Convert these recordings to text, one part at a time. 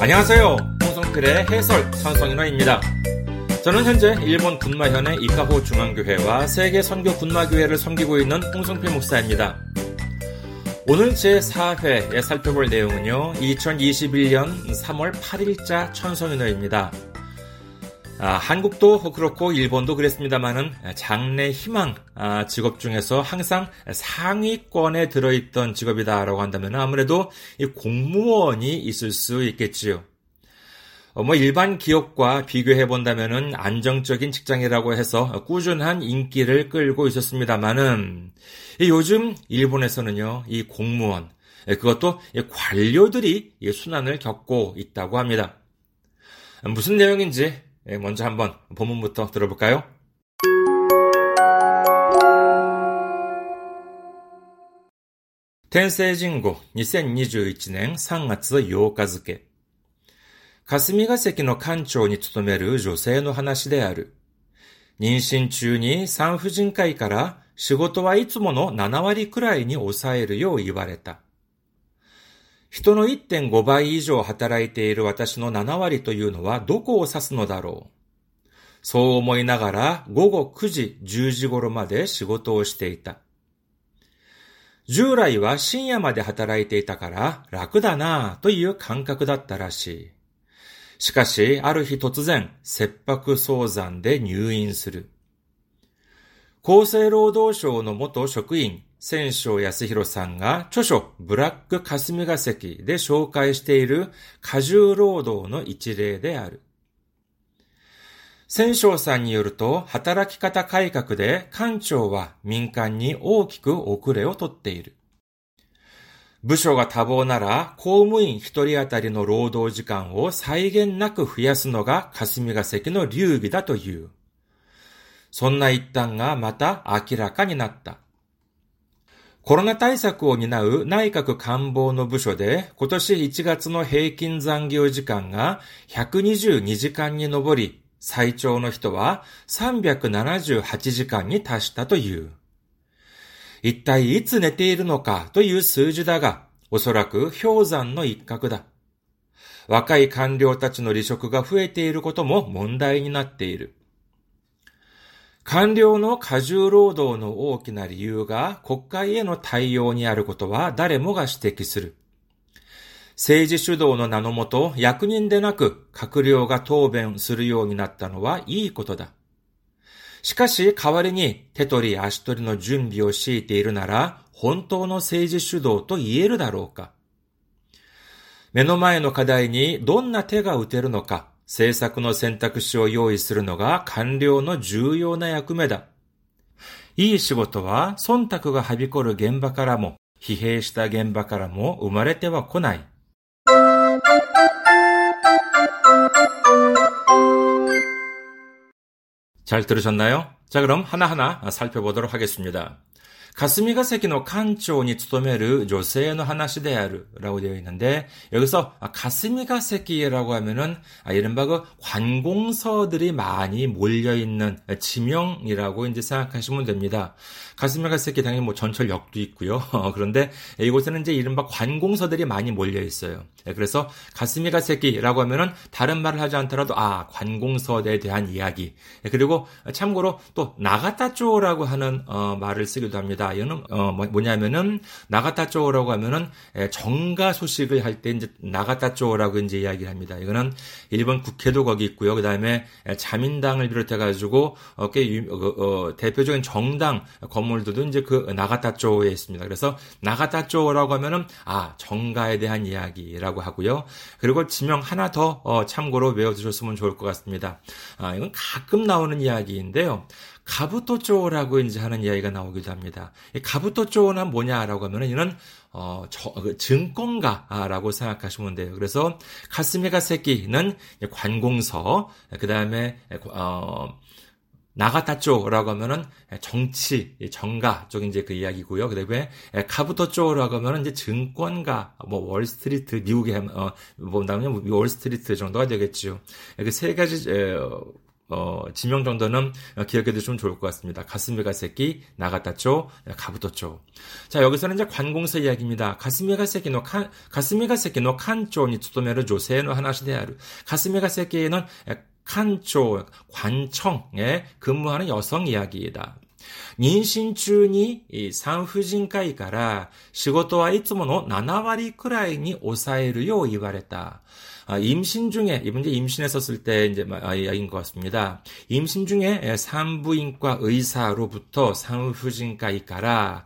안녕하세요. 홍성필의 해설 선성인화입니다. 저는 현재 일본 군마현의 이카호 중앙교회와 세계 선교 군마교회를 섬기고 있는 홍성필 목사입니다. 오늘 제4회에 살펴볼 내용은요, 2021년 3월 8일자 천성인화입니다. 아, 한국도 그렇고 일본도 그랬습니다만은 장래 희망 아, 직업 중에서 항상 상위권에 들어있던 직업이다라고 한다면 아무래도 공무원이 있을 수 있겠지요. 어, 뭐 일반 기업과 비교해 본다면은 안정적인 직장이라고 해서 꾸준한 인기를 끌고 있었습니다만은 요즘 일본에서는요 이 공무원 그것도 관료들이 순환을 겪고 있다고 합니다. 무슨 내용인지 예, 먼저 한번 본문부터 들어볼까요? 텐세진고 2021年 3月8日付霞が関の館長に勤める女性の話である。妊娠中に産婦人科医から仕事はいつもの7割くらいに抑えるよう言われた。 人の1.5倍以上働いている私の7割というのはどこを指すのだろう。そう思いながら午後9時、10時頃まで仕事をしていた。従来は深夜まで働いていたから楽だなぁという感覚だったらしい。しかし、ある日突然、切迫早産で入院する。厚生労働省の元職員、千章康弘さんが著書ブラック霞が関で紹介している過重労働の一例である。千章さんによると、働き方改革で官庁は民間に大きく遅れをとっている。部署が多忙なら、公務員一人当たりの労働時間を際限なく増やすのが霞が関の流儀だという。そんな一端がまた明らかになった。コロナ対策を担う内閣官房の部署で今年1月の平均残業時間が122時間に上り、最長の人は378時間に達したという。一体いつ寝ているのかという数字だが、おそらく氷山の一角だ。若い官僚たちの離職が増えていることも問題になっている。官僚の過重労働の大きな理由が国会への対応にあることは誰もが指摘する。政治主導の名のもと役人でなく閣僚が答弁するようになったのはいいことだ。しかし代わりに手取り足取りの準備を強いているなら本当の政治主導と言えるだろうか。目の前の課題にどんな手が打てるのか、政策の選択肢を用意するのが官僚の重要な役目だ。いい仕事は忖度がはびこる現場からも、疲弊した現場からも生まれては来ない。잘들으셨나요자그럼하나하나살펴보도록하겠습니다 霞が関の館長に勤める女性の話である라고 되어 있는데 여기서霞が関라고 하면은 이른바 그 관공서들이 많이 몰려 있는 지명이라고 이제 생각하시면 됩니다. 가스미가 세키 당연히 뭐 전철역도 있고요. 그런데 이곳에는 이제 이른바 관공서들이 많이 몰려 있어요. 그래서 가스미가 세키라고 하면은 다른 말을 하지 않더라도 아 관공서에 대한 이야기 그리고 참고로 또 나가타조라고 하는 어, 말을 쓰기도 합니다. 이거는 어, 뭐, 뭐냐면은 나가타조라고 하면은 정가 소식을 할 때 이제 나가타조라고 이제 이야기를 합니다. 이거는 일본 국회도 거기 있고요. 그 다음에 자민당을 비롯해 가지고 어, 꽤 유, 어, 어, 대표적인 정당 건 건물들도 이제 그 나가타 쪽에 있습니다. 그래서 나가타 쪽이라고 하면은 아 정가에 대한 이야기라고 하고요. 그리고 지명 하나 더 어, 참고로 외워두셨으면 좋을 것 같습니다. 아 이건 가끔 나오는 이야기인데요. 가부토조라고 이제 하는 이야기가 나오기도 합니다. 가부토조는 뭐냐라고 하면은 이는 어, 저, 그 증권가라고 생각하시면 돼요. 그래서 카스미가 새끼는 관공서, 그 다음에 어, 나가타 쪽이라고 하면은 정치, 정가 쪽 이제 그 이야기고요. 그 다음에 카부토초라고 하면은 이제 증권가, 뭐 월스트리트, 미국의, 어, 뭐, 다음에 월스트리트 정도가 되겠죠. 그 세 가지, 어, 지명 정도는 기억해 두시면 좋을 것 같습니다. 가스미가 새끼, 나가타초, 가부토초. 자, 여기서는 이제 관공서 이야기입니다. 가스미가 새끼 노 칸, 가스미가 새끼 노 칸초니 투도메르 조세노 하나시 데아르. 가스미가 새끼는 칸초, 관청에 근무하는 여성 이야기이다. 妊娠中に産婦人科医から仕事はいつもの7割くらいに抑えるよう言われた。 임신 중에 이번 이제 임신했었을 때 이제 이야기인 것 같습니다. 임신 중에 산부인과 의사로부터 산후진과이가라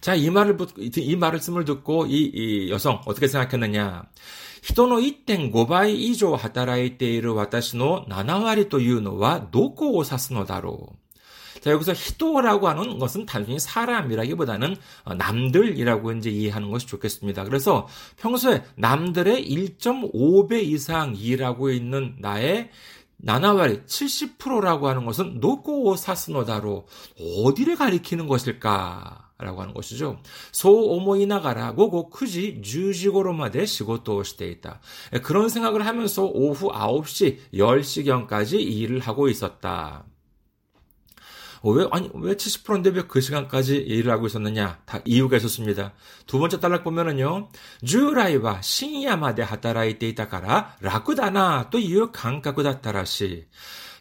자, 이 말을, 이 말씀을 듣고 이, 이 여성 어떻게 생각했느냐. 人の1.5倍以上働いている私の7割というのはどこを指すのだろう 자, 여기서 히도라고 하는 것은 단순히 사람이라기보다는 어, 남들이라고 이제 이해하는 것이 좋겠습니다. 그래서 평소에 남들의 1.5배 이상 일하고 있는 나의 나나와리 70%라고 하는 것은 노코 사스노다로 어디를 가리키는 것일까? 라고 하는 것이죠. 소오모이나가라 고고 크지 주지고로 마대 시고토 시대있다. 그런 생각을 하면서 오후 9시, 10시경까지 일을 하고 있었다. 어, 왜, 아니, 왜 70%인데 왜 그 시간까지 일을 하고 있었느냐? 다 이유가 있었습니다. 두 번째 단락 보면은요, 주라이와 신야마대 하다라이때 있다가라, 라쿠다나, 또 이유 강가구다따라시.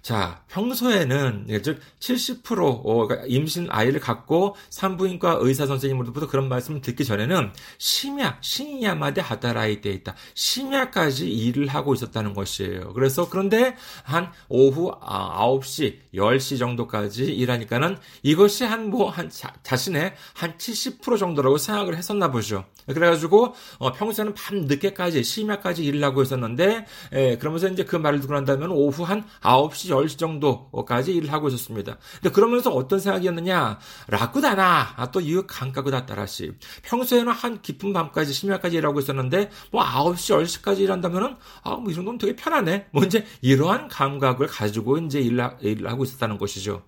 자, 평소에는 예, 즉70% 어, 그러니까 임신 아이를 갖고 산부인과 의사 선생님으로부터 그런 말씀을 듣기 전에는 심야, 신야마대 하다라이 때 있다. 심야까지 일을 하고 있었다는 것이에요. 그래서 그런데 한 오후 9시, 아, 10시 정도까지 일하니까는 이것이 한 뭐한 뭐, 자신의 한 70% 정도라고 생각을 했었나 보죠. 그래가지고 어, 평소에는 밤 늦게까지 심야까지 일을 하고 있었는데 에, 예, 그러면서 이제 그 말을 듣고 난다면 오후 한 9시 10시 정도까지 일을 하고 있었습니다. 근데 그러면서 어떤 생각이었느냐? 라쿠다나, 아, 또 이거 강가구다 따라시. 평소에는 한 깊은 밤까지, 심야까지 일하고 있었는데, 뭐 9시, 10시까지 일한다면은, 아, 뭐 이 정도면 되게 편하네. 뭐 이제 이러한 감각을 가지고 이제 일을, 일을 하고 있었다는 것이죠.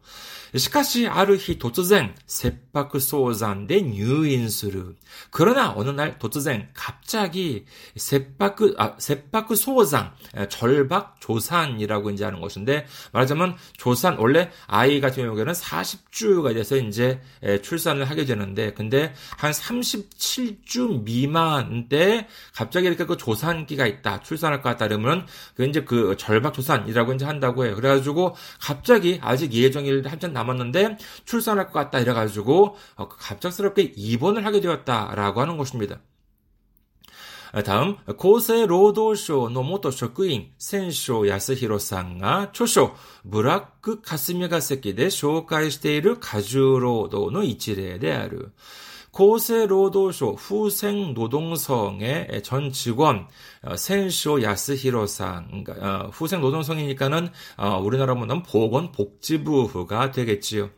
しかし、ある日突然、切迫早産で入院する。 그러나 어느 날突然 갑자기 셋박 아, 셋박 소상 절박 조산이라고 이제 하는 것인데 말하자면 조산 원래 아이 같은 경우에는 40주가 돼서 이제 출산을 하게 되는데 근데 한 37주 미만 때 갑자기 이렇게 그 조산기가 있다 출산할 것 같다 그러면 그 이제 그 절박 조산이라고 이제 한다고 해요. 그래가지고 갑자기 아직 예정일 한참 남았는데 출산할 것 같다 이래가지고 어, 갑작스럽게 입원을 하게 되었다라고 하는 것입니다. 単、厚生労働省の元職員、千章康弘さんが著書、ブラック霞が関で紹介している過重労働の一例である。 고세로도쇼 후생노동성의 전 직원 어, 千正康裕さん 어, 후생노동성이니까는 어, 우리나라 보면 보건복지부가 되겠지요.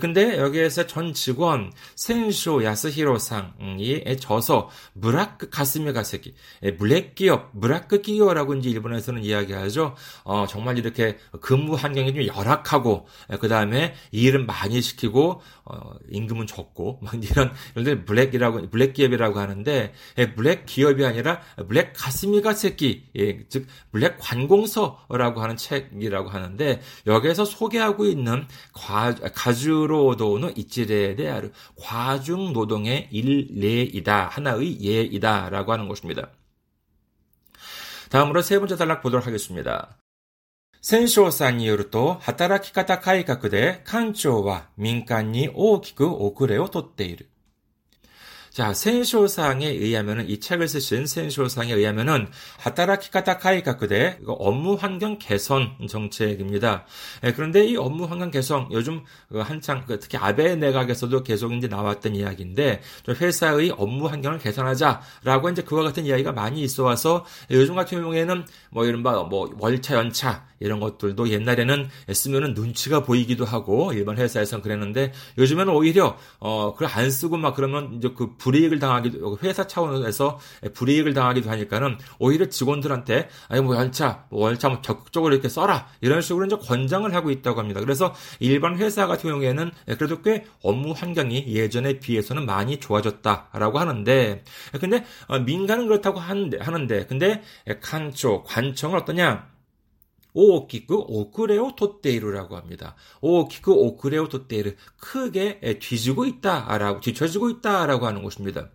근데 여기에서 전 직원 센쇼 야스히로상이 져서 브라크 가스미 가세기 블랙 기업 ブラック 기업라고 이제 일본에서는 이야기하죠. 어, 정말 이렇게 근무 환경이 좀 열악하고 그 다음에 일은 많이 시키고 어, 임금은 적고 막 이런 이런 블랙이라고 블랙 기업이라고 하는데 블랙 기업이 아니라 블랙 가스 아스미가 새끼, 예, 즉 블랙 관공서라고 하는 책이라고 하는데 여기에서 소개하고 있는 과, 가주로도는 이치레에 대하여 과중 노동의 일례이다 하나의 예이다라고 하는 것입니다. 다음으로 세 번째 단락 보도록 하겠습니다. 戦勝さんによると、働き方改革で官庁は民間に大きく遅れをとっている。 자, 센쇼상에 의하면은 이 책을 쓰신 센쇼상에 의하면은 하타라키카타 카이카크대 업무 환경 개선 정책입니다. 예, 그런데 이 업무 환경 개선 요즘 그 한창 그 특히 아베 내각에서도 계속 이제 나왔던 이야기인데 회사의 업무 환경을 개선하자라고 이제 그와 같은 이야기가 많이 있어 와서 요즘 같은 경우에는 뭐 이른바 뭐 월차 연차 이런 것들도 옛날에는 쓰면은 눈치가 보이기도 하고 일반 회사에서는 그랬는데 요즘에는 오히려 어 그걸 안 쓰고 막 그러면 이제 그 불이익을 당하기도 회사 차원에서 불이익을 당하기도 하니까는 오히려 직원들한테 아니 뭐 연차 뭐 월차 뭐 적극적으로 이렇게 써라 이런 식으로 이제 권장을 하고 있다고 합니다. 그래서 일반 회사 같은 경우에는 그래도 꽤 업무 환경이 예전에 비해서는 많이 좋아졌다라고 하는데 근데 어, 민간은 그렇다고 하는데 근데 칸초 관청은 어떠냐? 오키크 오크레오 토테이루라고 합니다. 오키크 오크레오 토테이루 크게 뒤지고 있다라고 뒤처지고 있다라고 하는 것입니다.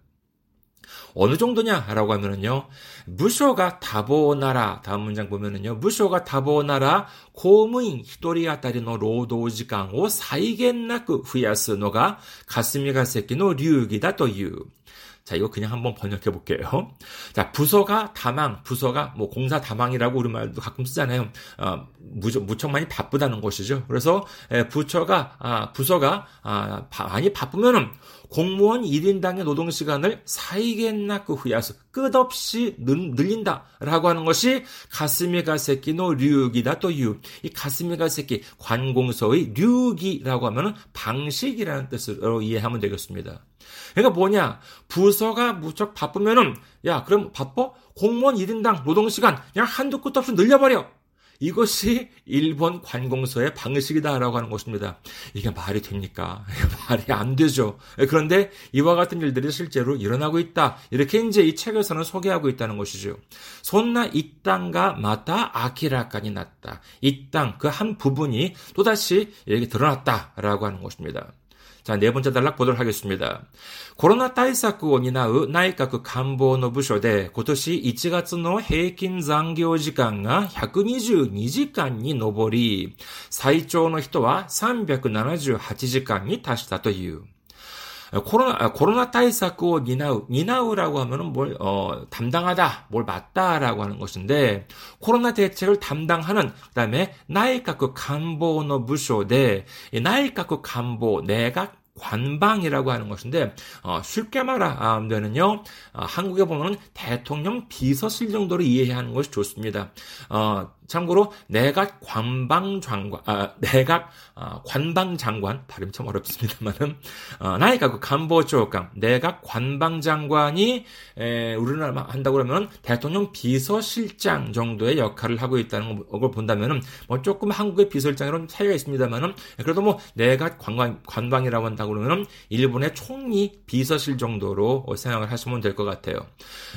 어느 정도냐라고 하면은요. 무쇼가 다보나라 다음 문장 보면은요. 무쇼가 다보나라 고무인 히토리 아타리노 로도 시간을 사이겐나크 후야스노가 가스미가 새끼노 류기다 또유. 자, 이거 그냥 한번 번역해 볼게요. 자, 부서가 다망, 부서가 뭐 공사 다망이라고 우리 말도 가끔 쓰잖아요. 어, 무척, 무척 많이 바쁘다는 것이죠. 그래서 에, 부처가 아, 부서가 아, 바, 많이 바쁘면은 공무원 1인당의 노동 시간을 사이겠나 그 후야수 끝없이 늘, 늘린다라고 하는 것이 가스미 가 세끼노 류기다 또 유. 이 가스미 가 세끼 관공서의 류기라고 하면은 방식이라는 뜻으로 이해하면 되겠습니다. 그러니까 뭐냐? 부서가 무척 바쁘면은, 야, 그럼 바빠? 공무원 1인당 노동시간 그냥 한두 끝 없이 늘려버려! 이것이 일본 관공서의 방식이다라고 하는 것입니다. 이게 말이 됩니까? 말이 안 되죠. 그런데 이와 같은 일들이 실제로 일어나고 있다. 이렇게 이제 이 책에서는 소개하고 있다는 것이죠. 손나 이 땅과 마다 아키라까지 났다. 이 땅 그 한 부분이 또다시 이렇게 드러났다라고 하는 것입니다. 자, 네 번째 단락 보도록 하겠습니다. 코로나 対策を担う内閣官房の部署で今年1月の平均残業時間が122時間に上り、最長の人は378時間に達したという。 코로나, 아, 코로나対策を 니나우, 니나우라고 하면은 뭘, 어, 담당하다, 뭘 맡다라고 하는 것인데, 코로나 대책을 담당하는, 그 다음에, 나이카크 간보노 부쇼대, 나이카크 간보, 내각 관방이라고 하는 것인데 어, 쉽게 말하면은요 어, 한국에 보면 대통령 비서실 정도로 이해하는 것이 좋습니다. 어, 참고로 내각 관방 장관, 아, 내각 어, 관방 장관 발음 참 어렵습니다만은 어, 나이가 그 간보조감 내각 관방 장관이 에, 우리나라 한다고 그러면 대통령 비서실장 정도의 역할을 하고 있다는 걸 본다면은 뭐 조금 한국의 비서실장이랑 차이가 있습니다만은 그래도 뭐 내각 관방 관방이라고 한다고 그러면은 일본의 총리 비서실 정도로 생각을 하시면 될 것 같아요.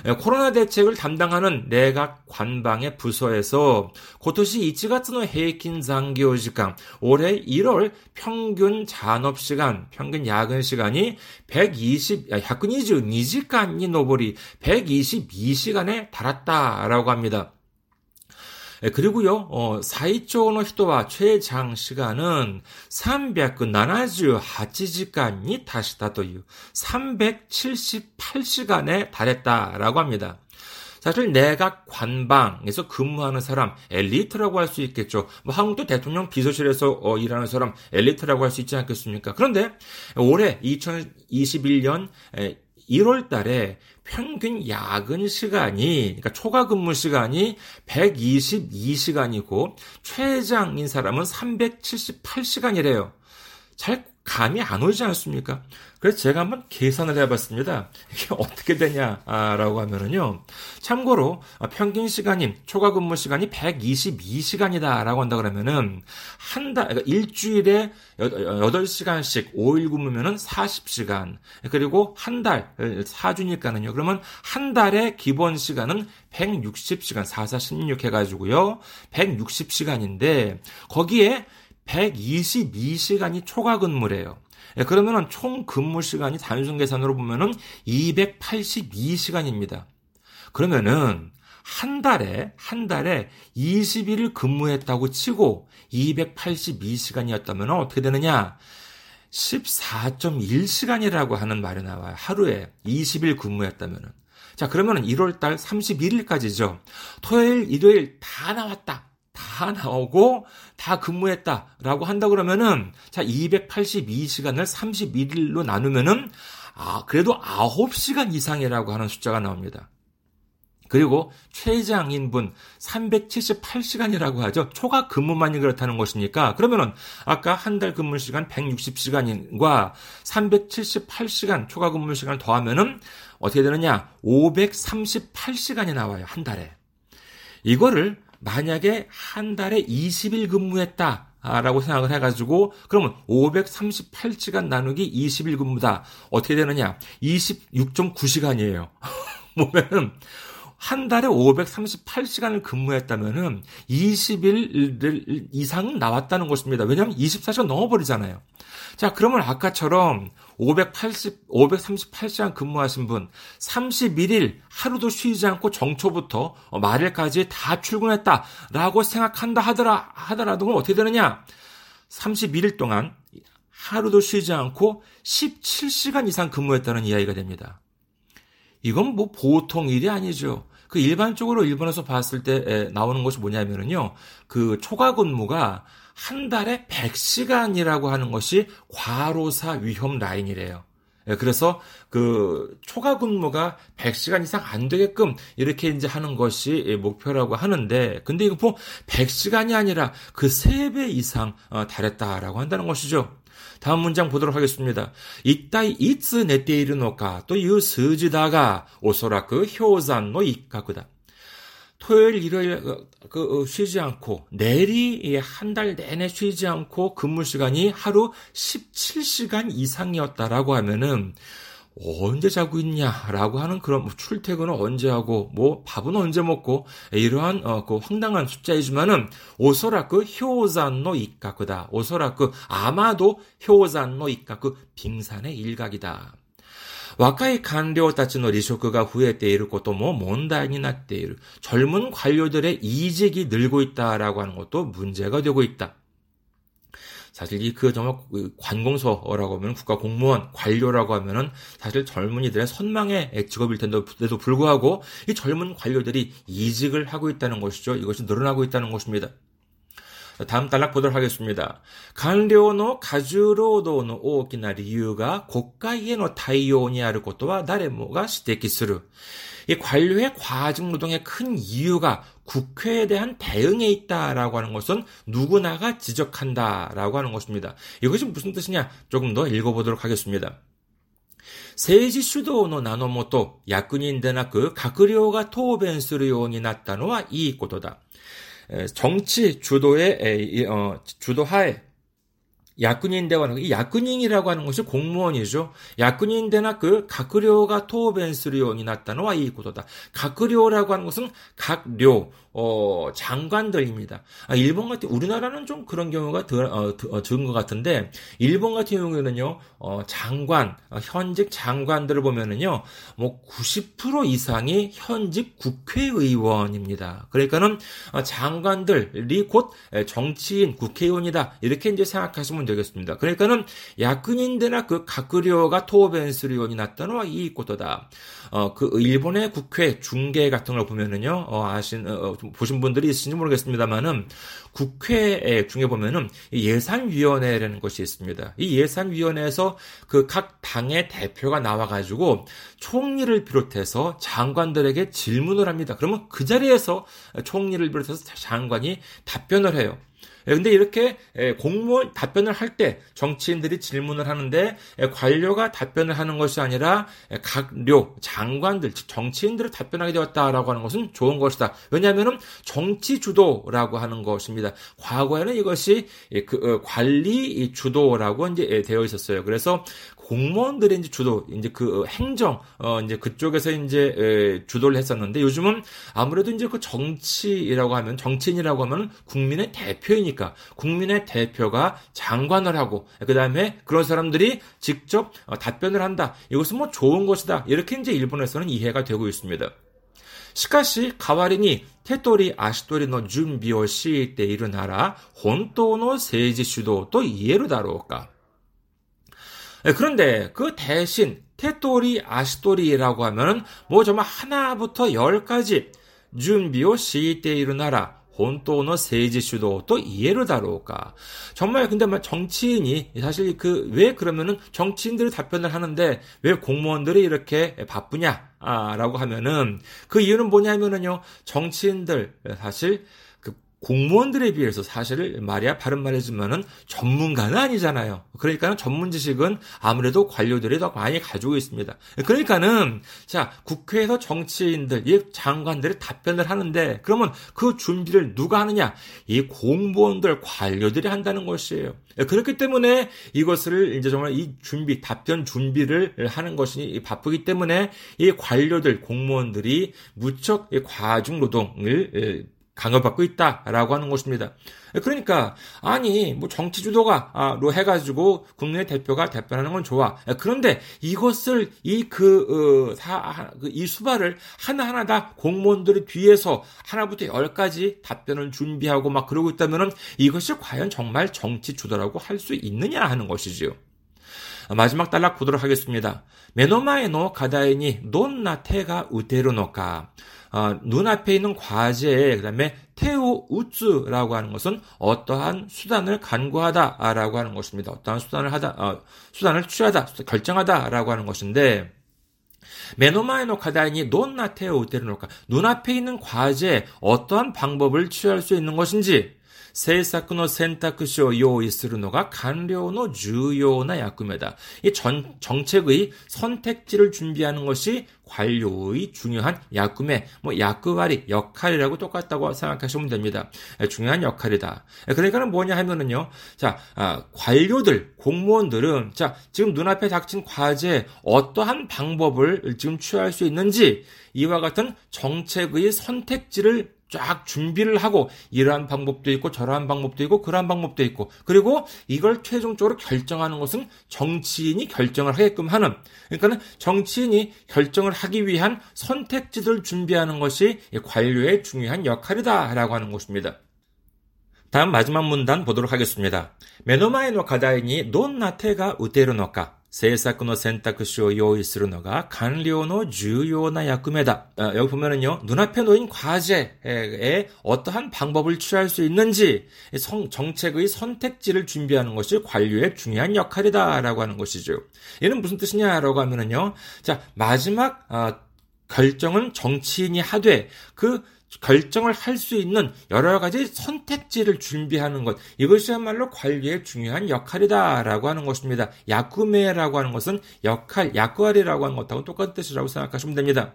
에, 코로나 대책을 담당하는 내각 관방의 부서에서 고토시 1月の 平均 残業 시간, 올해 1월 평균 잔업 시간, 평균 야근 시간이 120, 122시간이 노보리 122시간에 달았다라고 합니다. 그리고요, 어, 사이초노 히토와 최장 시간은 378시간이 다시다という 378시간에 달했다라고 합니다. 사실 내각 관방에서 근무하는 사람 엘리트라고 할 수 있겠죠. 뭐 한국도 대통령 비서실에서 어, 일하는 사람 엘리트라고 할 수 있지 않겠습니까? 그런데 올해 2021년 1월 달에 평균 야근 시간이, 그러니까 초과 근무 시간이 122시간이고, 최장인 사람은 378시간이래요. 잘 감이 안 오지 않습니까? 그래서 제가 한번 계산을 해봤습니다. 이게 어떻게 되냐라고 하면은요. 참고로 평균 시간인 초과 근무 시간이 122시간이다라고 한다 그러면은 한 달, 그러니까 일주일에 8시간씩 5일 근무면은 40시간. 그리고 한 달, 4주니까는요. 그러면 한 달의 기본 시간은 160시간, 4, 4, 16 해가지고요. 160시간인데 거기에 122시간이 초과 근무래요. 예, 그러면은 총 근무 시간이 단순 계산으로 보면은 282시간입니다. 그러면은 한 달에 한 달에 20일을 근무했다고 치고 282시간이었다면 어떻게 되느냐? 14.1시간이라고 하는 말이 나와요. 하루에 20일 근무했다면은. 자, 그러면은 1월 달 31일까지죠. 토요일, 일요일 다 나왔다. 다 나오고 다 근무했다라고 한다 그러면은 자 282시간을 31일로 나누면은 아 그래도 9시간 이상이라고 하는 숫자가 나옵니다. 그리고 최장 인분 378시간이라고 하죠. 초과 근무만이 그렇다는 것이니까 그러면은 아까 한 달 근무 시간 160시간과 378시간 초과 근무 시간을 더하면은 어떻게 되느냐? 538시간이 나와요. 한 달에. 이거를 만약에 한 달에 20일 근무했다. 라고 생각을 해가지고, 그러면 538시간 나누기 20일 근무다. 어떻게 되느냐? 26.9시간이에요. 보면은, 한 달에 538시간을 근무했다면은 20일 이상 나왔다는 것입니다. 왜냐하면 24시간 넘어버리잖아요. 자, 그러면 아까처럼 580, 538시간 근무하신 분, 31일 하루도 쉬지 않고 정초부터 말일까지 다 출근했다라고 생각한다 하더라, 하더라도 어떻게 되느냐? 31일 동안 하루도 쉬지 않고 17시간 이상 근무했다는 이야기가 됩니다. 이건 뭐 보통 일이 아니죠. 그 일반적으로 일본에서 봤을 때 나오는 것이 뭐냐면은요. 그 초과 근무가 한 달에 100시간이라고 하는 것이 과로사 위험 라인이래요. 예, 그래서 그 초과 근무가 100시간 이상 안 되게끔 이렇게 이제 하는 것이 목표라고 하는데 근데 이거 뭐 100시간이 아니라 그 3배 이상 어, 달했다라고 한다는 것이죠. 다음 문장 보도록 하겠습니다. 이따이 이츠 네테이르노카 또 유 스지다가 오소라크 그 효산노 이카쿠다. 토요일 일요일 어, 그, 어, 쉬지 않고 내리 한 달 내내 쉬지 않고 근무 시간이 하루 17시간 이상이었다라고 하면은 언제 자고 있냐라고 하는 그런 뭐 출퇴근은 언제 하고 뭐 밥은 언제 먹고 이러한 어, 그 황당한 숫자이지만은 오소라크 효산노 이카크다. 오소라크 아마도 효산노 이카크 빙산의 일각이다. 若い官僚たちの離職が増えていることも問題になっている。 젊은 관료들의 이직이 늘고 있다라고 하는 것도 문제가 되고 있다. 사실 이 그 정말 그 관공서라고 하면 국가 공무원, 관료라고 하면은 사실 젊은이들의 선망의 직업일 텐데도 불구하고 이 젊은 관료들이 이직을 하고 있다는 것이죠. 이것이 늘어나고 있다는 것입니다. 다음 단락 보도록 하겠습니다. 관료의 가주로도의 大きな理由が国会への対応にあることは誰もが指摘する。 이 관료의 과직 노동의 큰 이유가 국회에 대한 대응에 있다라고 하는 것은 누구나가 지적한다라고 하는 것입니다. 이것이 무슨 뜻이냐? 조금 더 읽어보도록 하겠습니다. 政治主導の名のもと、役人でなく閣僚が答弁するようになったのはいいことだ。 정치 주도의 어, 주도하에 야군인 대화는 이 야군인이라고 하는 것이 공무원이죠. 야군인데나 그 각료가 토벤스리온이 났다노와 이 고도다. 각료라고 하는 것은 각료 어, 장관들입니다. 아, 일본 같은 우리나라는 좀 그런 경우가 더, 어, 더, 어, 적은 것 같은데 일본 같은 경우에는요 어, 장관 어, 현직 장관들을 보면은요 뭐 90% 이상이 현직 국회의원입니다. 그러니까는 어, 장관들이 곧 정치인 국회의원이다 이렇게 이제 생각하시면 되겠습니다. 그러니까는 야근인데나 그 가크료가 토벤스리온이 났다노와 이 고도다. 어, 그 일본의 국회 중계 같은 걸 보면은요, 어, 아신, 어, 보신 분들이 있을지 모르겠습니다만은 국회 중에 보면은 예산위원회라는 것이 있습니다. 이 예산위원회에서 그 각 당의 대표가 나와가지고 총리를 비롯해서 장관들에게 질문을 합니다. 그러면 그 자리에서 총리를 비롯해서 장관이 답변을 해요. 예, 근데 이렇게 예, 공무원 답변을 할 때 정치인들이 질문을 하는데 예, 관료가 답변을 하는 것이 아니라 각료 장관들 정치인들을 답변하게 되었다라고 하는 것은 좋은 것이다. 왜냐하면은 정치 주도라고 하는 것입니다. 과거에는 이것이 그 어, 관리 주도라고 이제 되어 있었어요. 그래서 공무원들이 이제 주도 이제 그 어, 행정 어 이제 그쪽에서 이제 에, 주도를 했었는데 요즘은 아무래도 이제 그 정치라고 하면 정치인이라고 하면 국민의 대표이니까 국민의 대표가 장관을 하고 그다음에 그런 사람들이 직접 어, 답변을 한다. 이것은 뭐 좋은 것이다. 이렇게 이제 일본에서는 이해가 되고 있습니다. しかし代わりに手取り足取りの準備をしているなら本当の政治主導と言えるだろうか 네, 그런데 그 대신 테토리 아시토리라고 하면 뭐 정말 하나부터 열까지 준비오 시이테이루나라 혼또노 세이지슈도 또 이해를 다루까 정말 근데 뭐 정치인이 사실 그 왜 그러면은 정치인들이 답변을 하는데 왜 공무원들이 이렇게 바쁘냐? 라고 하면은 그 이유는 뭐냐면은요 정치인들 사실 공무원들에 비해서 사실 말이야 바른 말해주면은 전문가는 아니잖아요. 그러니까는 전문 지식은 아무래도 관료들이 더 많이 가지고 있습니다. 그러니까는 자 국회에서 정치인들, 이 장관들이 답변을 하는데 그러면 그 준비를 누가 하느냐? 이 공무원들, 관료들이 한다는 것이에요. 그렇기 때문에 이것을 이제 정말 이 준비, 답변 준비를 하는 것이 바쁘기 때문에 이 관료들, 공무원들이 무척 과중 노동을 강요받고 있다라고 하는 것입니다. 그러니까 아니 뭐 정치 주도가로 해가지고 국민의 대표가 대변하는 건 좋아. 그런데 이것을 이 그이 어, 그 수발을 하나 하나 다 공무원들이 뒤에서 하나부터 열까지 답변을 준비하고 막 그러고 있다면은 이것이 과연 정말 정치 주도라고 할 수 있느냐 하는 것이지요. 마지막 단락 보도록 하겠습니다. 메노마에노 가다이니 논나 테가 우테르노까 어, 눈앞에 있는 과제에 그다음에 테오 우츠라고 하는 것은 어떠한 수단을 간구하다라고 하는 것입니다. 어떠한 수단을 하다 어, 수단을 취하다 결정하다라고 하는 것인데 메노마에노 카다이니 논나 테오 우테르노까 눈앞에 있는 과제에 어떠한 방법을 취할 수 있는 것인지 政策の選択肢を用意するのが官僚の重要な役目だ。이 전, 정책의 선택지를 준비하는 것이 관료의 중요한役目, 뭐役割, 역할이라고 똑같다고 생각하시면 됩니다. 중요한 역할이다. 그러니까는 뭐냐 하면은요. 자, 아, 관료들, 공무원들은 자, 지금 눈앞에 닥친 과제에 어떠한 방법을 지금 취할 수 있는지 이와 같은 정책의 선택지를 쫙 준비를 하고 이러한 방법도 있고 저러한 방법도 있고 그러한 방법도 있고 그리고 이걸 최종적으로 결정하는 것은 정치인이 결정을 하게끔 하는 그러니까는 정치인이 결정을 하기 위한 선택지를 준비하는 것이 관료의 중요한 역할이다라고 하는 것입니다. 다음 마지막 문단 보도록 하겠습니다. 우테르노 까 政策の選択肢を用意するのが官僚の重要な役目だ. 어, 여기 보면은요, 눈앞에 놓인 과제에 어떠한 방법을 취할 수 있는지 성, 정책의 선택지를 준비하는 것이 관료의 중요한 역할이다라고 하는 것이죠. 얘는 무슨 뜻이냐라고 하면은요, 자 마지막 어, 결정은 정치인이 하되 그 결정을 할 수 있는 여러 가지 선택지를 준비하는 것. 이것이야말로 관리의 중요한 역할이다라고 하는 것입니다. 야구매라고 하는 것은 역할, 약관이라고 하는 것하고 똑같은 뜻이라고 생각하시면 됩니다.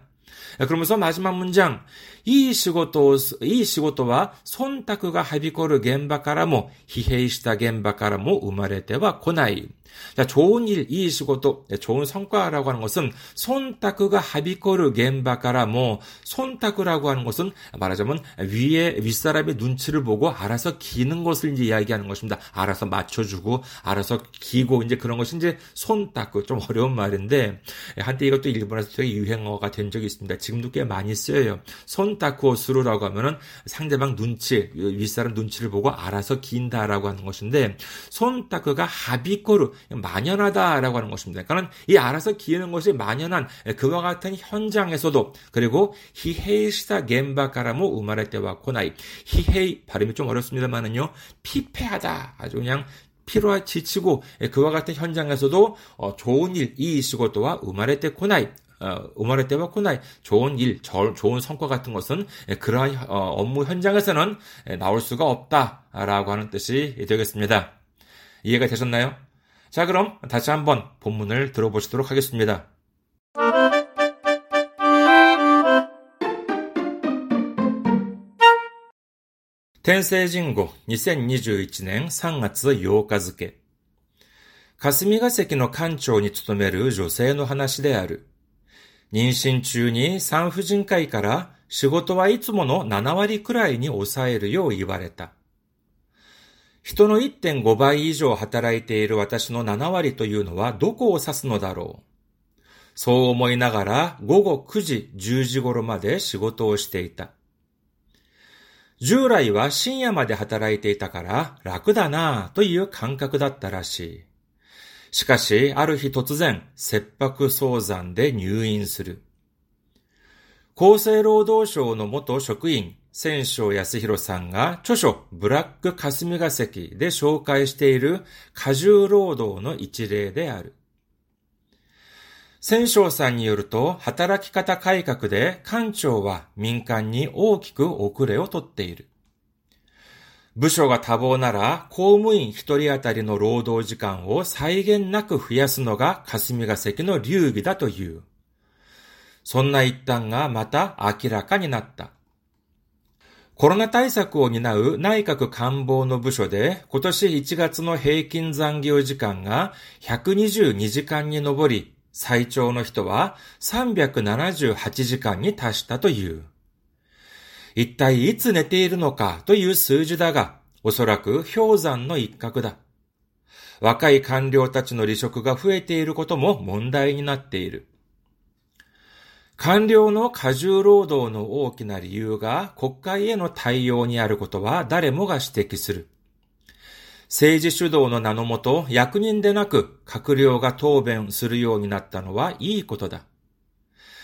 그러면서 마지막 문장. 이 시고토, 이 시고토와 손타쿠가 하비코르 겐바카라모, 히헤이시다 겐바카라모 우마레테와 코나이 자, 좋은 일, 이仕事, 좋은 성과라고 하는 것은 손타크가 하비코르 겐바카라 뭐 손타크라고 하는 것은 말하자면 위에 윗사람의 눈치를 보고 알아서 기는 것을 이제 이야기하는 것입니다. 알아서 맞춰주고 알아서 기고 이제 그런 것이 이제 손타크 좀 어려운 말인데 한때 이것도 일본에서 되게 유행어가 된 적이 있습니다. 지금도 꽤 많이 쓰여요. 손타쿠오스루라고 하면은 상대방 눈치, 윗사람 눈치를 보고 알아서 긴다라고 하는 것인데 손타크가 하비코르 만연하다라고 하는 것입니다. 그러니까 이 알아서 기는 것이 만연한 그와 같은 현장에서도 그리고 히헤이시다 겐바카라모 우마레 때와 코나이 히헤이 발음이 좀 어렵습니다만은요 피폐하다 아주 그냥 피로와 지치고 그와 같은 현장에서도 어, 좋은 일, 이 시고도와 우마레 때 코나이 우마레 때와 코나이 좋은 일, 좋은 성과 같은 것은 그러한 어, 업무 현장에서는 나올 수가 없다라고 하는 뜻이 되겠습니다. 이해가 되셨나요? 자, 그럼 다시 한번 본문을 들어보시도록 하겠습니다. 天聖人語2021年3月8日付霞が関の館長に勤める女性の話である。妊娠中に産婦人科医から仕事はいつもの7割くらいに抑えるよう言われた。 人の1.5倍以上働いている私の7割というのはどこを指すのだろう。そう思いながら午後9時、10時頃まで仕事をしていた。従来は深夜まで働いていたから楽だなぁという感覚だったらしい。しかし、ある日突然、切迫早産で入院する。厚生労働省の元職員、千章康弘さんが著書ブラック霞が関で紹介している過重労働の一例である。千章さんによると、働き方改革で官庁は民間に大きく遅れをとっている。部署が多忙なら、公務員一人当たりの労働時間を際限なく増やすのが霞が関の流儀だという。そんな一端がまた明らかになった。コロナ対策を担う内閣官房の部署で今年1月の平均残業時間が122時間に上り、最長の人は378時間に達したという。一体いつ寝ているのかという数字だが、おそらく氷山の一角だ。若い官僚たちの離職が増えていることも問題になっている。官僚の過重労働の大きな理由が国会への対応にあることは誰もが指摘する。政治主導の名のもと役人でなく閣僚が答弁するようになったのはいいことだ。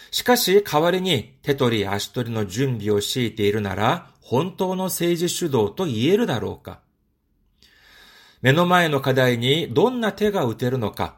しかし代わりに手取り足取りの準備を強いているなら、本当の政治主導と言えるだろうか。目の前の課題にどんな手が打てるのか、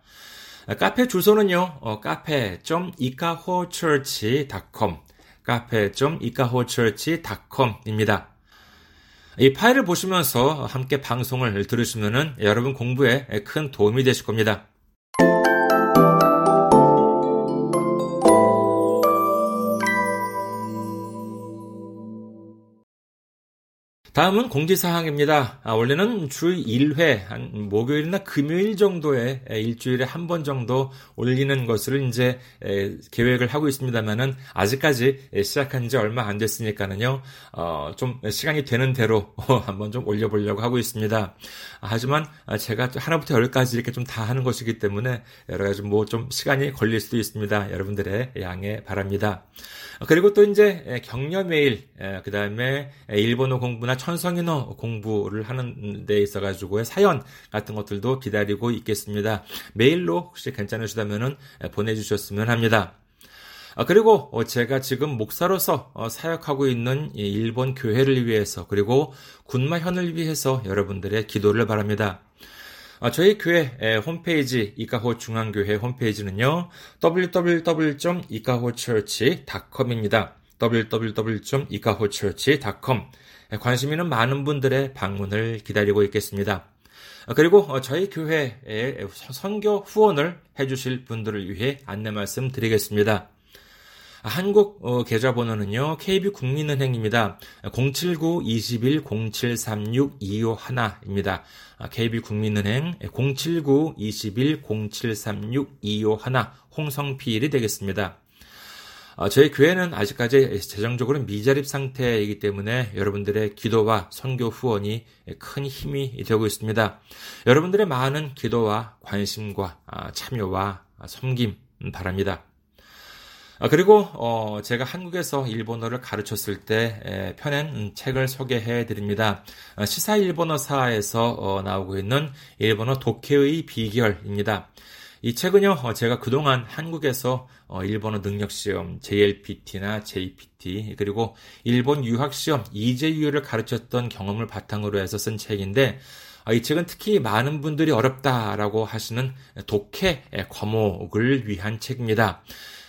카페 주소는요, 어, 카페.이카호처치.com 카페.이카호처치.com입니다. 이 파일을 보시면서 함께 방송을 들으시면은 여러분 공부에 큰 도움이 되실 겁니다. 다음은 공지사항입니다. 아, 원래는 주 1회, 한 목요일이나 금요일 정도에 일주일에 한 번 정도 올리는 것을 이제 에, 계획을 하고 있습니다만은 아직까지 시작한 지 얼마 안 됐으니까는요, 어, 좀 시간이 되는 대로 한번 좀 올려보려고 하고 있습니다. 아, 하지만 제가 하나부터 열까지 이렇게 좀 다 하는 것이기 때문에 여러 가지 뭐 좀 시간이 걸릴 수도 있습니다. 여러분들의 양해 바랍니다. 그리고 또 이제 격려 메일, 그 다음에 일본어 공부나 천 성인어 공부를 하는 데 있어 가지고 사연 같은 것들도 기다리고 있겠습니다. 메일로 혹시 괜찮으시다면 보내주셨으면 합니다. 그리고 제가 지금 목사로서 사역하고 있는 일본 교회를 위해서 그리고 군마현을 위해서 여러분들의 기도를 바랍니다. 저희 교회 홈페이지 이카호 중앙교회 홈페이지는요 www.ikahochurch.com입니다. www.ikahochurch.com 관심 있는 많은 분들의 방문을 기다리고 있겠습니다. 그리고 저희 교회에 선교 후원을 해주실 분들을 위해 안내 말씀 드리겠습니다. 한국 계좌번호는요, KB국민은행입니다. 079-21-0736-251입니다. KB국민은행 079-21-0736-251 홍성필이 되겠습니다. 저희 교회는 아직까지 재정적으로 미자립 상태이기 때문에 여러분들의 기도와 선교 후원이 큰 힘이 되고 있습니다. 여러분들의 많은 기도와 관심과 참여와 섬김 바랍니다. 그리고 제가 한국에서 일본어를 가르쳤을 때 펴낸 책을 소개해 드립니다. 시사 일본어사에서 나오고 있는 일본어 독해의 비결입니다. 이 책은요, 제가 그동안 한국에서 일본어 능력시험, JLPT나 JPT, 그리고 일본 유학시험, 이재유를 가르쳤던 경험을 바탕으로 해서 쓴 책인데, 이 책은 특히 많은 분들이 어렵다라고 하시는 독해 과목을 위한 책입니다.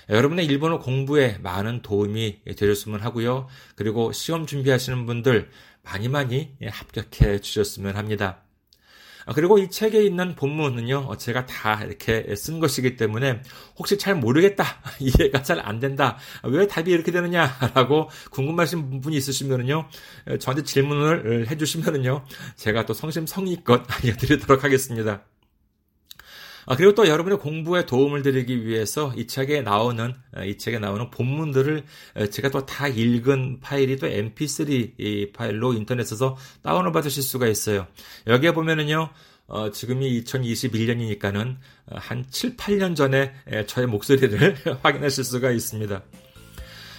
여러분의 일본어 공부에 많은 도움이 되셨으면 하고요. 그리고 시험 준비하시는 분들 많이 많이 합격해 주셨으면 합니다. 아, 그리고 이 책에 있는 본문은요, 제가 다 이렇게 쓴 것이기 때문에 혹시 잘 모르겠다, 이해가 잘 안 된다, 왜 답이 이렇게 되느냐라고 궁금하신 분이 있으시면은요, 저한테 질문을 해주시면은요, 제가 또 성심성의껏 알려드리도록 하겠습니다. 아, 그리고 또 여러분의 공부에 도움을 드리기 위해서 이 책에 나오는, 어, 이 책에 나오는 본문들을 어, 제가 또 다 읽은 파일이 또 mp3 파일로 인터넷에서 다운을 받으실 수가 있어요. 여기에 보면은요, 어, 지금이 2021년이니까는 한 7, 8년 전에 저의 목소리를 확인하실 수가 있습니다.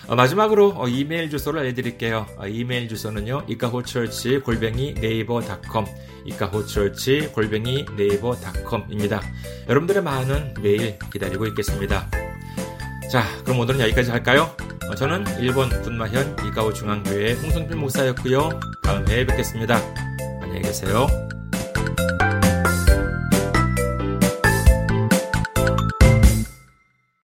어, 마지막으로 어, 이메일 주소를 알려드릴게요. 어, 이메일 주소는요, 이카호철치 골뱅이 네이버닷컴, 이카호철치 골뱅이 네이버닷컴입니다. 여러분들의 많은 메일 기다리고 있겠습니다. 자, 그럼 오늘은 여기까지 할까요? 저는 일본 군마현 이카호 중앙교회 홍성필 목사였고요. 다음 회에 뵙겠습니다. 안녕히 계세요.